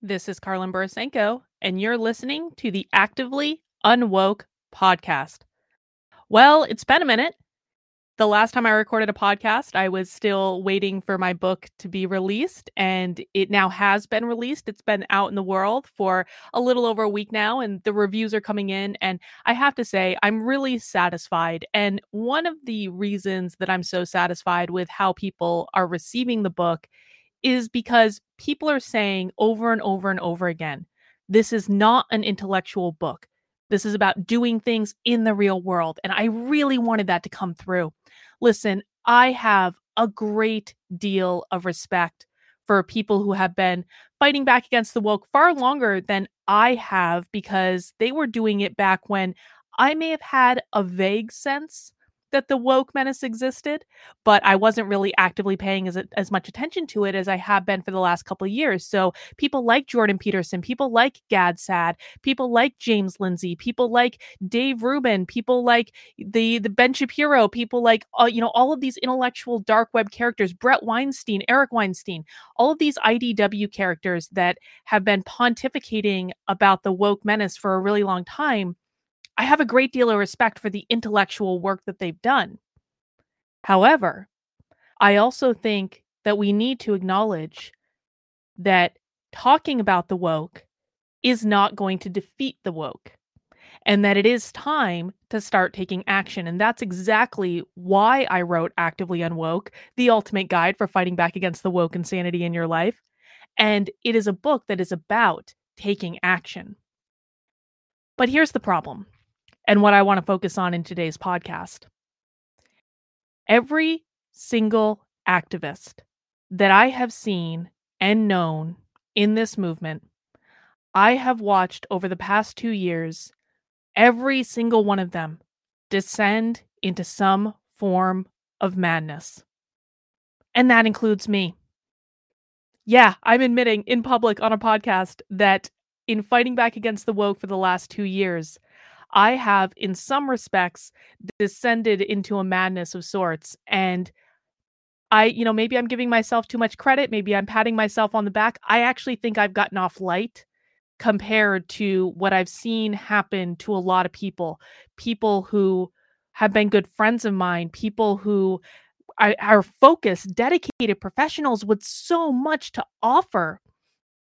This is Karlyn Borysenko, and you're listening to the Actively Unwoke podcast. Well, it's been a minute. The last time I recorded a podcast, I was still waiting for my book to be released, and it now has been released. It's been out in the world for a little over a week now, and the reviews are coming in. And I have to say, I'm really satisfied. And one of the reasons that I'm so satisfied with how people are receiving the book is because people are saying over and over and over again this is not an intellectual book. This is about doing things in the real world. And I really wanted that to come through. Listen, I have a great deal of respect for people who have been fighting back against the woke far longer than I have because they were doing it back when I may have had a vague sense that the woke menace existed, but I wasn't really actively paying as as much attention to it as I have been for the last couple of years. So people like Jordan Peterson, people like Gad Saad, people like James Lindsay, people like Dave Rubin, people like the the Ben Shapiro, people like uh, you know all of these intellectual dark web characters, Bret Weinstein, Eric Weinstein, all of these IDW characters that have been pontificating about the woke menace for a really long time I have a great deal of respect for the intellectual work that they've done. However, I also think that we need to acknowledge that talking about the woke is not going to defeat the woke and that it is time to start taking action. And that's exactly why I wrote Actively Unwoke, the ultimate guide for fighting back against the woke insanity in your life. And it is a book that is about taking action. But here's the problem and what I want to focus on in today's podcast. Every single activist that I have seen and known in this movement, I have watched over the past two years, every single one of them descend into some form of madness. And that includes me. Yeah, I'm admitting in public on a podcast that in fighting back against the woke for the last two years, I have, in some respects, descended into a madness of sorts. And I, you know, maybe I'm giving myself too much credit. Maybe I'm patting myself on the back. I actually think I've gotten off light compared to what I've seen happen to a lot of people. People who have been good friends of mine, people who are, focused, dedicated professionals with so much to offer,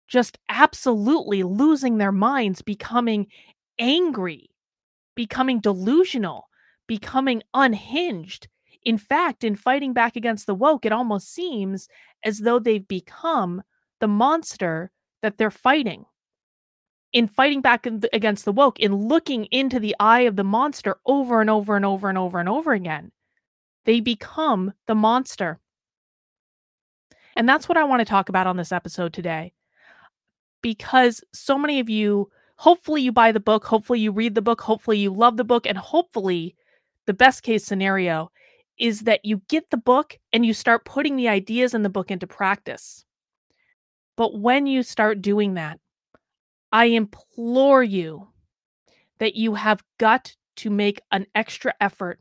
just absolutely losing their minds, becoming angry becoming delusional, becoming unhinged. In fact, in fighting back against the woke, it almost seems as though they've become the monster that they're fighting. In fighting back against the woke, in looking into the eye of the monster over and over and over and over and over again, they become the monster. And that's what I want to talk about on this episode today. Because so many of you hopefully you buy the book, hopefully you read the book, hopefully you love the book, and hopefully the best case scenario is that you get the book and you start putting the ideas in the book into practice. But when you start doing that, I implore you that you have got to make an extra effort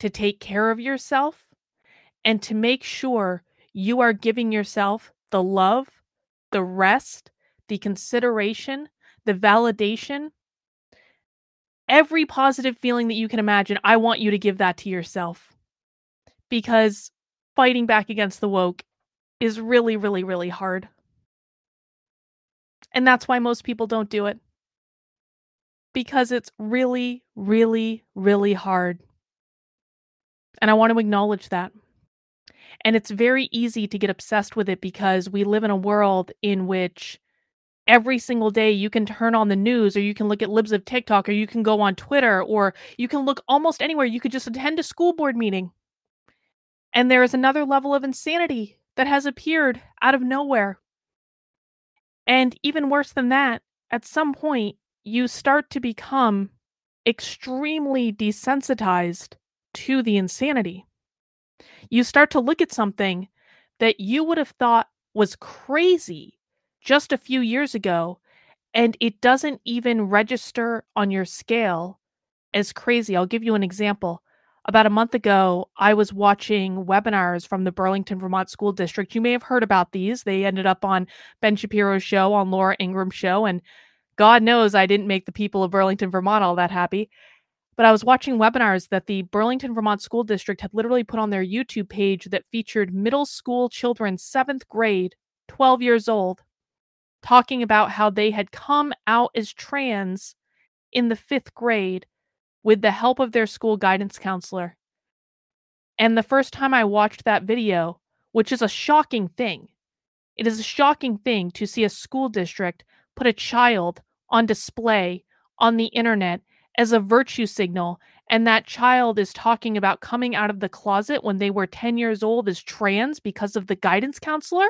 to take care of yourself and to make sure you are giving yourself the love, the rest, the consideration, the validation, every positive feeling that you can imagine, I want you to give that to yourself. Because fighting back against the woke is really, really, really hard. And that's why most people don't do it. Because it's really, really, really hard. And I want to acknowledge that. And it's very easy to get obsessed with it because we live in a world in which every single day you can turn on the news or you can look at libs of TikTok or you can go on Twitter or you can look almost anywhere. You could just attend a school board meeting. And there is another level of insanity that has appeared out of nowhere. And even worse than that, at some point, you start to become extremely desensitized to the insanity. You start to look at something that you would have thought was crazy just a few years ago, and it doesn't even register on your scale as crazy. I'll give you an example. about a month ago, I was watching webinars from the Burlington, Vermont School District. You may have heard about these. They ended up on Ben Shapiro's show, on Laura Ingraham's show, and God knows I didn't make the people of Burlington, Vermont all that happy. But I was watching webinars that the Burlington, Vermont School District had literally put on their YouTube page that featured middle school children, seventh grade, 12 years old, talking about how they had come out as trans in the fifth grade with the help of their school guidance counselor. And the first time I watched that video, which is a shocking thing, it is a shocking thing to see a school district put a child on display on the internet as a virtue signal, and that child is talking about coming out of the closet when they were 10 years old as trans because of the guidance counselor.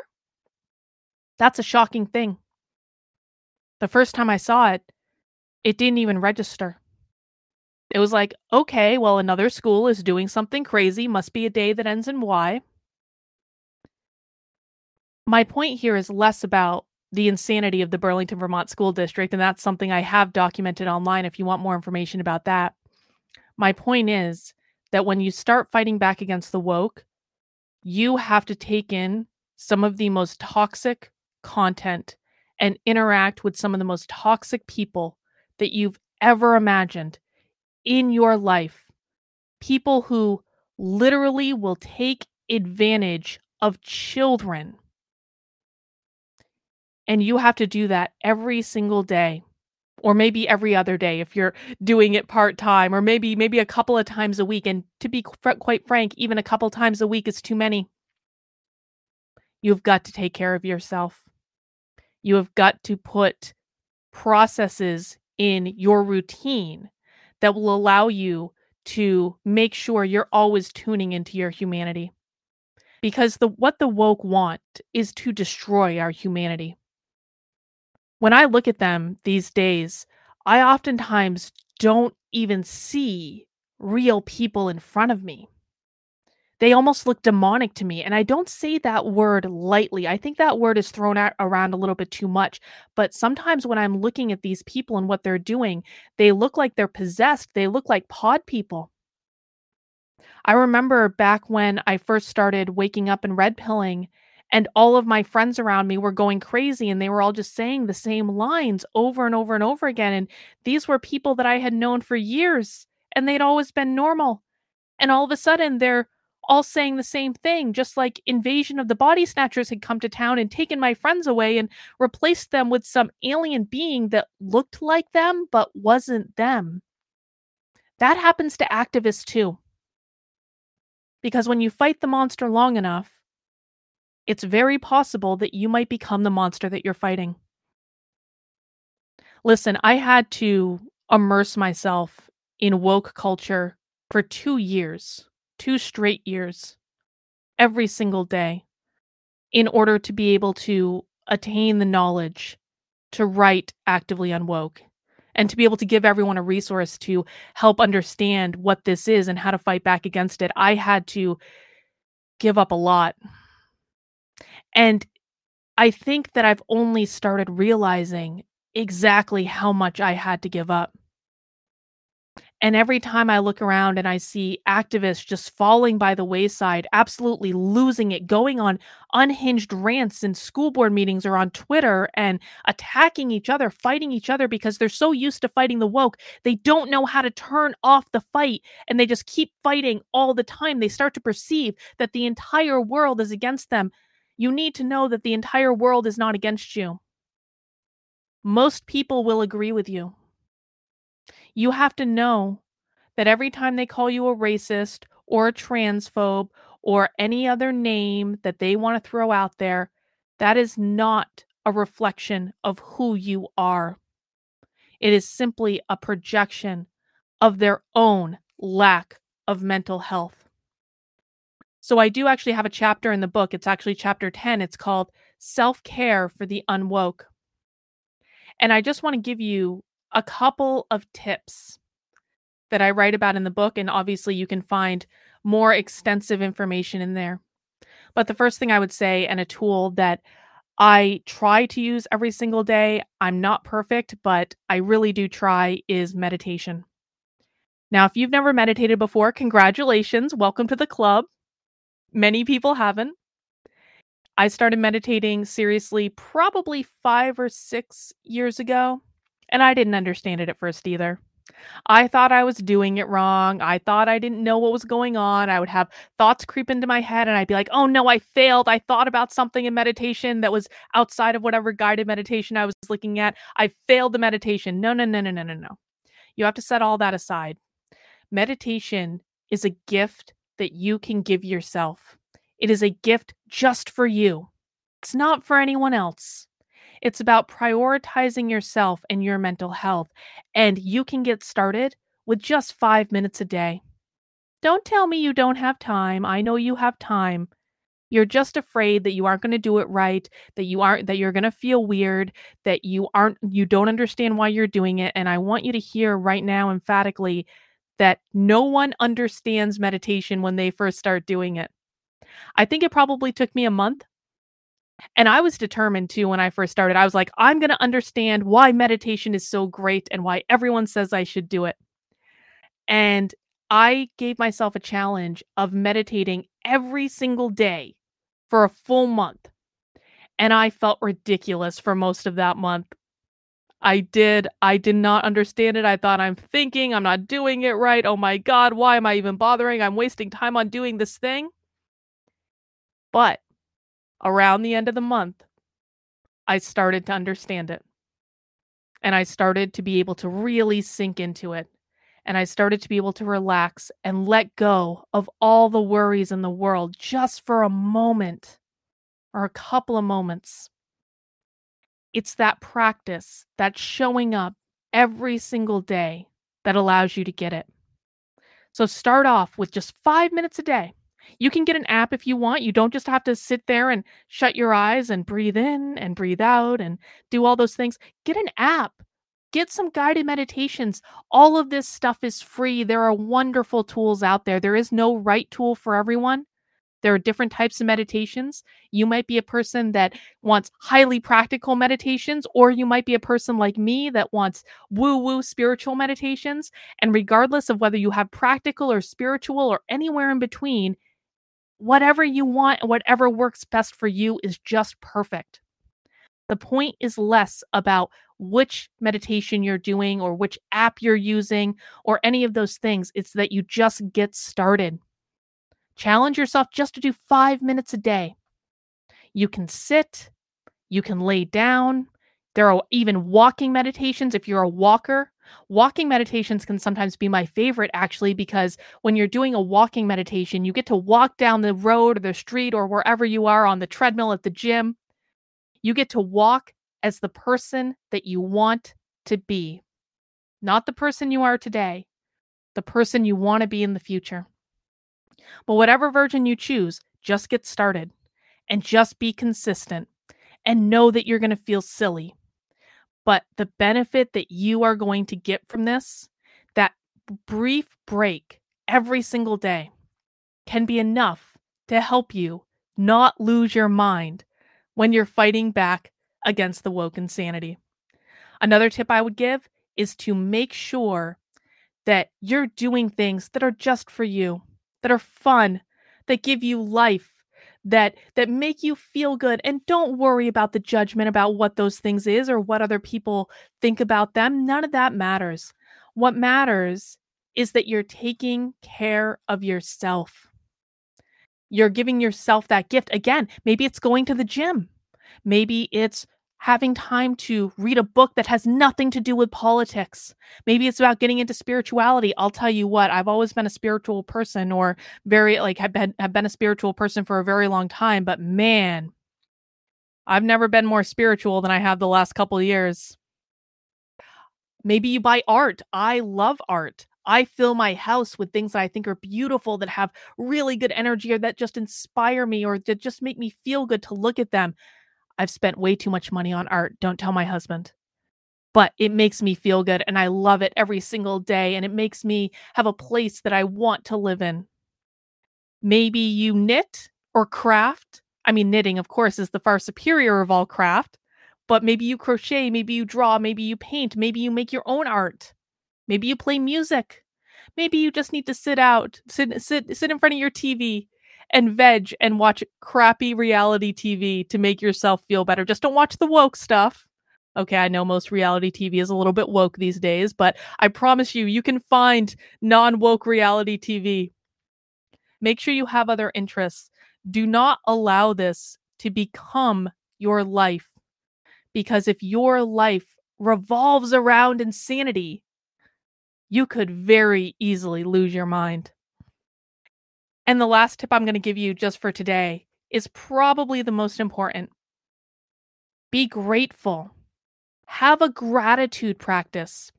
That's a shocking thing. The first time I saw it, it didn't even register. It was like, okay, well, another school is doing something crazy, must be a day that ends in Y. My point here is less about the insanity of the Burlington, Vermont School District, and that's something I have documented online if you want more information about that. My point is that when you start fighting back against the woke, you have to take in some of the most toxic content and interact with some of the most toxic people that you've ever imagined in your life. People who literally will take advantage of children. And you have to do that every single day or maybe every other day if you're doing it part time or maybe maybe a couple of times a week. And to be quite frank even a couple times a week is too many. You've got to take care of yourself you have got to put processes in your routine that will allow you to make sure you're always tuning into your humanity. Because the what the woke want is to destroy our humanity. When I look at them these days, I oftentimes don't even see real people in front of me they almost look demonic to me. And I don't say that word lightly. I think that word is thrown out around a little bit too much. But sometimes when I'm looking at these people and what they're doing, they look like they're possessed. They look like pod people. I remember back when I first started waking up and red pilling, and all of my friends around me were going crazy and they were all just saying the same lines over and over and over again. And these were people that I had known for years and they'd always been normal. And all of a sudden, they're all saying the same thing, just like Invasion of the Body Snatchers had come to town and taken my friends away and replaced them with some alien being that looked like them but wasn't them. That happens to activists too. Because when you fight the monster long enough, it's very possible that you might become the monster that you're fighting. Listen, I had to immerse myself in woke culture for two years two straight years, every single day, in order to be able to attain the knowledge to write actively unwoke and to be able to give everyone a resource to help understand what this is and how to fight back against it. I had to give up a lot. And I think that I've only started realizing exactly how much I had to give up. And every time I look around and I see activists just falling by the wayside, absolutely losing it, going on unhinged rants in school board meetings or on Twitter and attacking each other, fighting each other because they're so used to fighting the woke, they don't know how to turn off the fight and they just keep fighting all the time. They start to perceive that the entire world is against them. You need to know that the entire world is not against you. Most people will agree with you you have to know that every time they call you a racist or a transphobe or any other name that they want to throw out there, that is not a reflection of who you are. It is simply a projection of their own lack of mental health. So, I do actually have a chapter in the book. It's actually chapter 10. It's called Self Care for the Unwoke. And I just want to give you a couple of tips that I write about in the book. And obviously, you can find more extensive information in there. But the first thing I would say, and a tool that I try to use every single day, I'm not perfect, but I really do try, is meditation. Now, if you've never meditated before, congratulations. Welcome to the club. Many people haven't. I started meditating seriously probably five or six years ago, and I didn't understand it at first either. I thought I was doing it wrong. I thought I didn't know what was going on. I would have thoughts creep into my head, and I'd be like, oh no, I failed. I thought about something in meditation that was outside of whatever guided meditation I was looking at. I failed the meditation. No, no, no, no, no, no, no. You have to set all that aside. Meditation is a gift that you can give yourself. It is a gift just for you. It's not for anyone else. It's about prioritizing yourself and your mental health. And you can get started with just five minutes a day. Don't tell me you don't have time. I know you have time. You're just afraid that you aren't going to do it right, that you aren't that you're going to feel weird, that you aren't you don't understand why you're doing it and I want you to hear right now emphatically that no one understands meditation when they first start doing it. I think it probably took me a month. And I was determined to when I first started. I was like, I'm going to understand why meditation is so great and why everyone says I should do it. And I gave myself a challenge of meditating every single day for a full month. And I felt ridiculous for most of that month. I did. I did not understand it. I thought I'm thinking, I'm not doing it right. Oh my God, why am I even bothering? I'm wasting time on doing this thing. But around the end of the month, I started to understand it. And I started to be able to really sink into it. And I started to be able to relax and let go of all the worries in the world just for a moment or a couple of moments. It's that practice, that showing up every single day that allows you to get it. So start off with just five minutes a day. You can get an app if you want. You don't just have to sit there and shut your eyes and breathe in and breathe out and do all those things. Get an app. Get some guided meditations. All of this stuff is free. There are wonderful tools out there. There is no right tool for everyone. There are different types of meditations. You might be a person that wants highly practical meditations, or you might be a person like me that wants woo woo spiritual meditations. And regardless of whether you have practical or spiritual or anywhere in between, whatever you want, and whatever works best for you is just perfect. The point is less about which meditation you're doing or which app you're using or any of those things. It's that you just get started. Challenge yourself just to do five minutes a day. You can sit, you can lay down. There are even walking meditations if you're a walker. Walking meditations can sometimes be my favorite, actually, because when you're doing a walking meditation, you get to walk down the road or the street or wherever you are on the treadmill at the gym. You get to walk as the person that you want to be, not the person you are today, the person you want to be in the future. But whatever version you choose, just get started and just be consistent and know that you're going to feel silly but the benefit that you are going to get from this, that brief break every single day, can be enough to help you not lose your mind when you're fighting back against the woke insanity. Another tip I would give is to make sure that you're doing things that are just for you, that are fun, that give you life, that that make you feel good and don't worry about the judgment about what those things is or what other people think about them. None of that matters. What matters is that you're taking care of yourself. You're giving yourself that gift. Again maybe it's going to the gym. Maybe it's having time to read a book that has nothing to do with politics. Maybe it's about getting into spirituality. I'll tell you what, I've always been a spiritual person or very like have been have been a spiritual person for a very long time, but man, I've never been more spiritual than I have the last couple years. Maybe you buy art. I love art. I fill my house with things that I think are beautiful that have really good energy or that just inspire me or that just make me feel good to look at them. I've spent way too much money on art. Don't tell my husband. But it makes me feel good and I love it every single day. And it makes me have a place that I want to live in. Maybe you knit or craft. I mean, knitting, of course, is the far superior of all craft. But maybe you crochet, maybe you draw, maybe you paint, maybe you make your own art. Maybe you play music. Maybe you just need to sit out, sit sit sit in front of your TV and veg and watch crappy reality TV to make yourself feel better. Just don't watch the woke stuff. Okay, I know most reality TV is a little bit woke these days, but I promise you, you can find non woke reality TV. Make sure you have other interests. Do not allow this to become your life. Because if your life revolves around insanity, you could very easily lose your mind. And the last tip I'm going to give you just for today is probably the most important. Be grateful. Have a gratitude practice.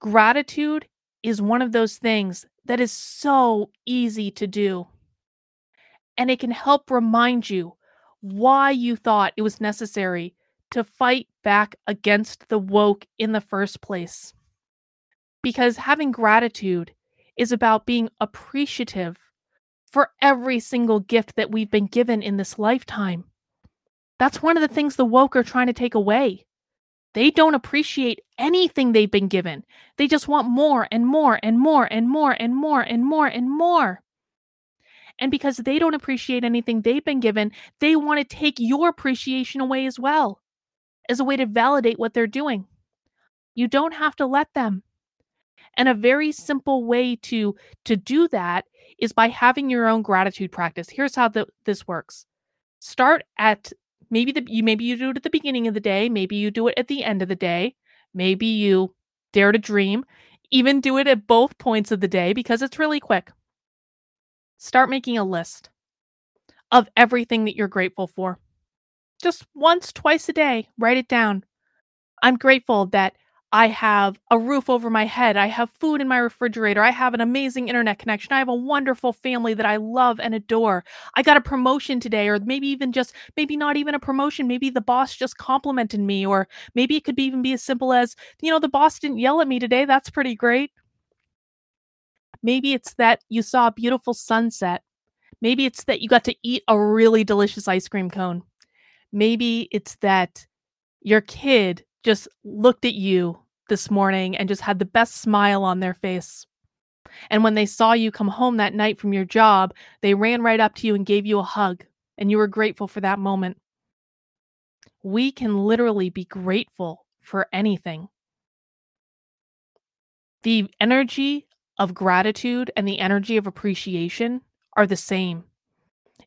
Gratitude is one of those things that is so easy to do. And it can help remind you why you thought it was necessary to fight back against the woke in the first place. Because having gratitude is about being appreciative for every single gift that we've been given in this lifetime. That's one of the things the woke are trying to take away. They don't appreciate anything they've been given. They just want more and more and more and more and more and more and more. And because they don't appreciate anything they've been given, they want to take your appreciation away as well as a way to validate what they're doing. You don't have to let them. And a very simple way to to do that is by having your own gratitude practice. Here's how the, this works. Start at maybe the you maybe you do it at the beginning of the day, maybe you do it at the end of the day, maybe you dare to dream, even do it at both points of the day because it's really quick. Start making a list of everything that you're grateful for. Just once, twice a day, write it down. I'm grateful that I have a roof over my head. I have food in my refrigerator. I have an amazing internet connection. I have a wonderful family that I love and adore. I got a promotion today, or maybe even just, maybe not even a promotion. Maybe the boss just complimented me, or maybe it could be even be as simple as, you know, the boss didn't yell at me today. That's pretty great. Maybe it's that you saw a beautiful sunset. Maybe it's that you got to eat a really delicious ice cream cone. Maybe it's that your kid just looked at you this morning and just had the best smile on their face. And when they saw you come home that night from your job, they ran right up to you and gave you a hug, and you were grateful for that moment. We can literally be grateful for anything. The energy of gratitude and the energy of appreciation are the same.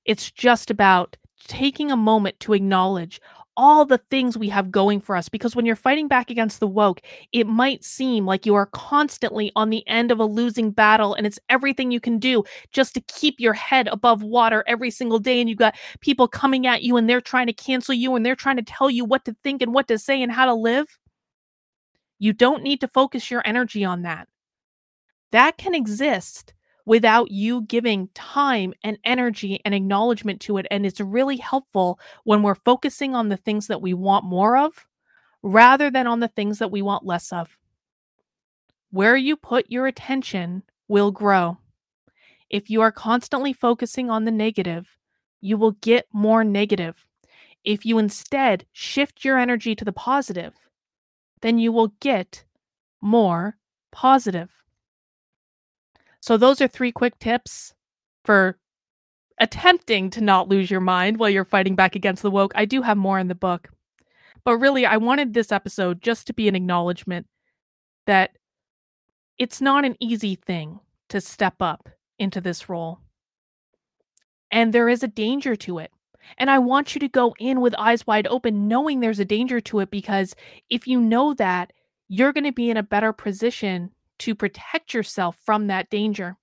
It's just about taking a moment to acknowledge all the things we have going for us because when you're fighting back against the woke, it might seem like you are constantly on the end of a losing battle and it's everything you can do just to keep your head above water every single day. And you got people coming at you and they're trying to cancel you and they're trying to tell you what to think and what to say and how to live. You don't need to focus your energy on that. That can exist without you giving time and energy and acknowledgement to it. And it's really helpful when we're focusing on the things that we want more of rather than on the things that we want less of. Where you put your attention will grow. If you are constantly focusing on the negative, you will get more negative. If you instead shift your energy to the positive, then you will get more positive. So, those are three quick tips for attempting to not lose your mind while you're fighting back against the woke. I do have more in the book. But really, I wanted this episode just to be an acknowledgement that it's not an easy thing to step up into this role. And there is a danger to it. And I want you to go in with eyes wide open, knowing there's a danger to it, because if you know that, you're going to be in a better position to protect yourself from that danger.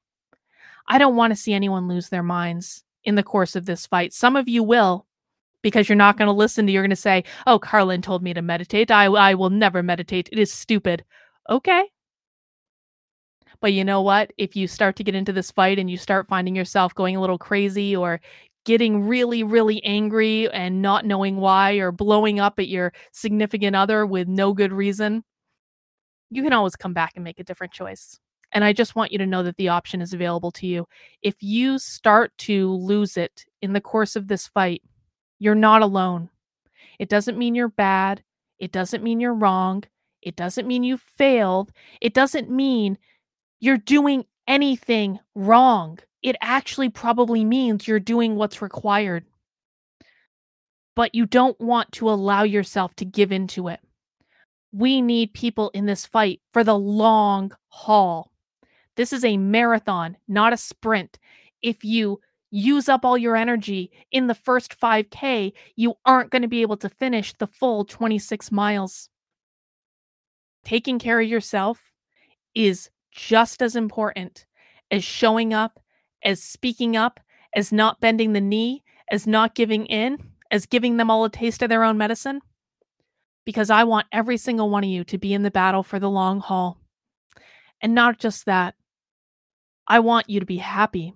I don't want to see anyone lose their minds in the course of this fight. Some of you will, because you're not going to listen to, you're going to say, Oh, Karlyn told me to meditate. I, I will never meditate. It is stupid. Okay. But you know what? If you start to get into this fight and you start finding yourself going a little crazy or getting really, really angry and not knowing why or blowing up at your significant other with no good reason, you can always come back and make a different choice. And I just want you to know that the option is available to you. If you start to lose it in the course of this fight, you're not alone. It doesn't mean you're bad. It doesn't mean you're wrong. It doesn't mean you failed. It doesn't mean you're doing anything wrong. It actually probably means you're doing what's required. But you don't want to allow yourself to give into it. We need people in this fight for the long haul. This is a marathon, not a sprint. If you use up all your energy in the first 5K, you aren't going to be able to finish the full 26 miles. Taking care of yourself is just as important as showing up, as speaking up, as not bending the knee, as not giving in, as giving them all a taste of their own medicine. Because I want every single one of you to be in the battle for the long haul. And not just that, I want you to be happy.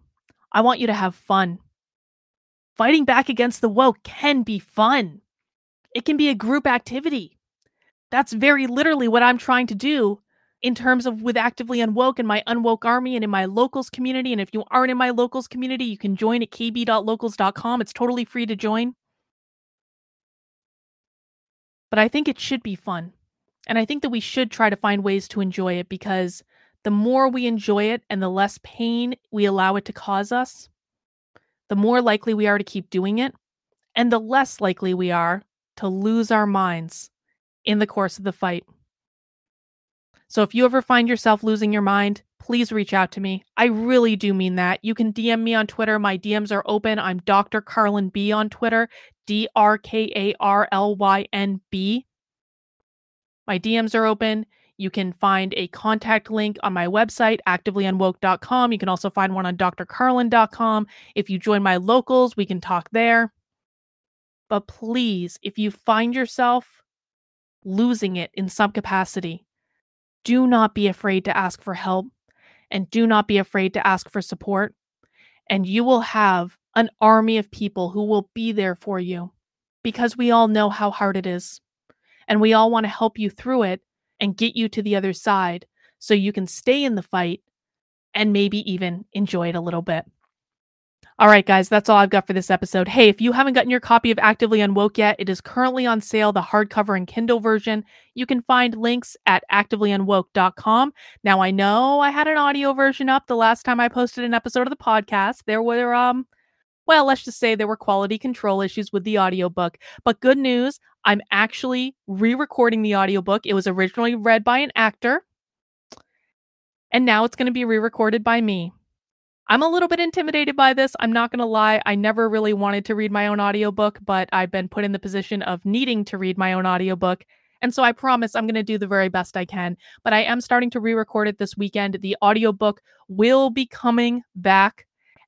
I want you to have fun. Fighting back against the woke can be fun. It can be a group activity. That's very literally what I'm trying to do in terms of with actively unwoke and my unwoke army and in my locals community. And if you aren't in my locals community, you can join at kb.locals.com. It's totally free to join. But I think it should be fun. And I think that we should try to find ways to enjoy it because the more we enjoy it and the less pain we allow it to cause us, the more likely we are to keep doing it, and the less likely we are to lose our minds in the course of the fight. So if you ever find yourself losing your mind, please reach out to me. I really do mean that. You can DM me on Twitter. My DMs are open. I'm Dr. Karlyn B on Twitter, D R K A R L Y N B. My DMs are open. You can find a contact link on my website, activelyunwoke.com. You can also find one on drkarlyn.com. If you join my locals, we can talk there. But please, if you find yourself losing it in some capacity, do not be afraid to ask for help and do not be afraid to ask for support. And you will have an army of people who will be there for you because we all know how hard it is. And we all want to help you through it and get you to the other side so you can stay in the fight and maybe even enjoy it a little bit. All right, guys, that's all I've got for this episode. Hey, if you haven't gotten your copy of Actively Unwoke yet, it is currently on sale, the hardcover and Kindle version. You can find links at activelyunwoke.com. Now, I know I had an audio version up the last time I posted an episode of the podcast. There were, um, well, let's just say there were quality control issues with the audiobook. But good news, I'm actually re recording the audiobook. It was originally read by an actor, and now it's going to be re recorded by me. I'm a little bit intimidated by this. I'm not going to lie. I never really wanted to read my own audiobook, but I've been put in the position of needing to read my own audiobook. And so I promise I'm going to do the very best I can. But I am starting to re record it this weekend. The audiobook will be coming back.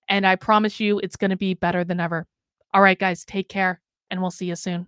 And I promise you it's going to be better than ever. All right, guys, take care, and we'll see you soon.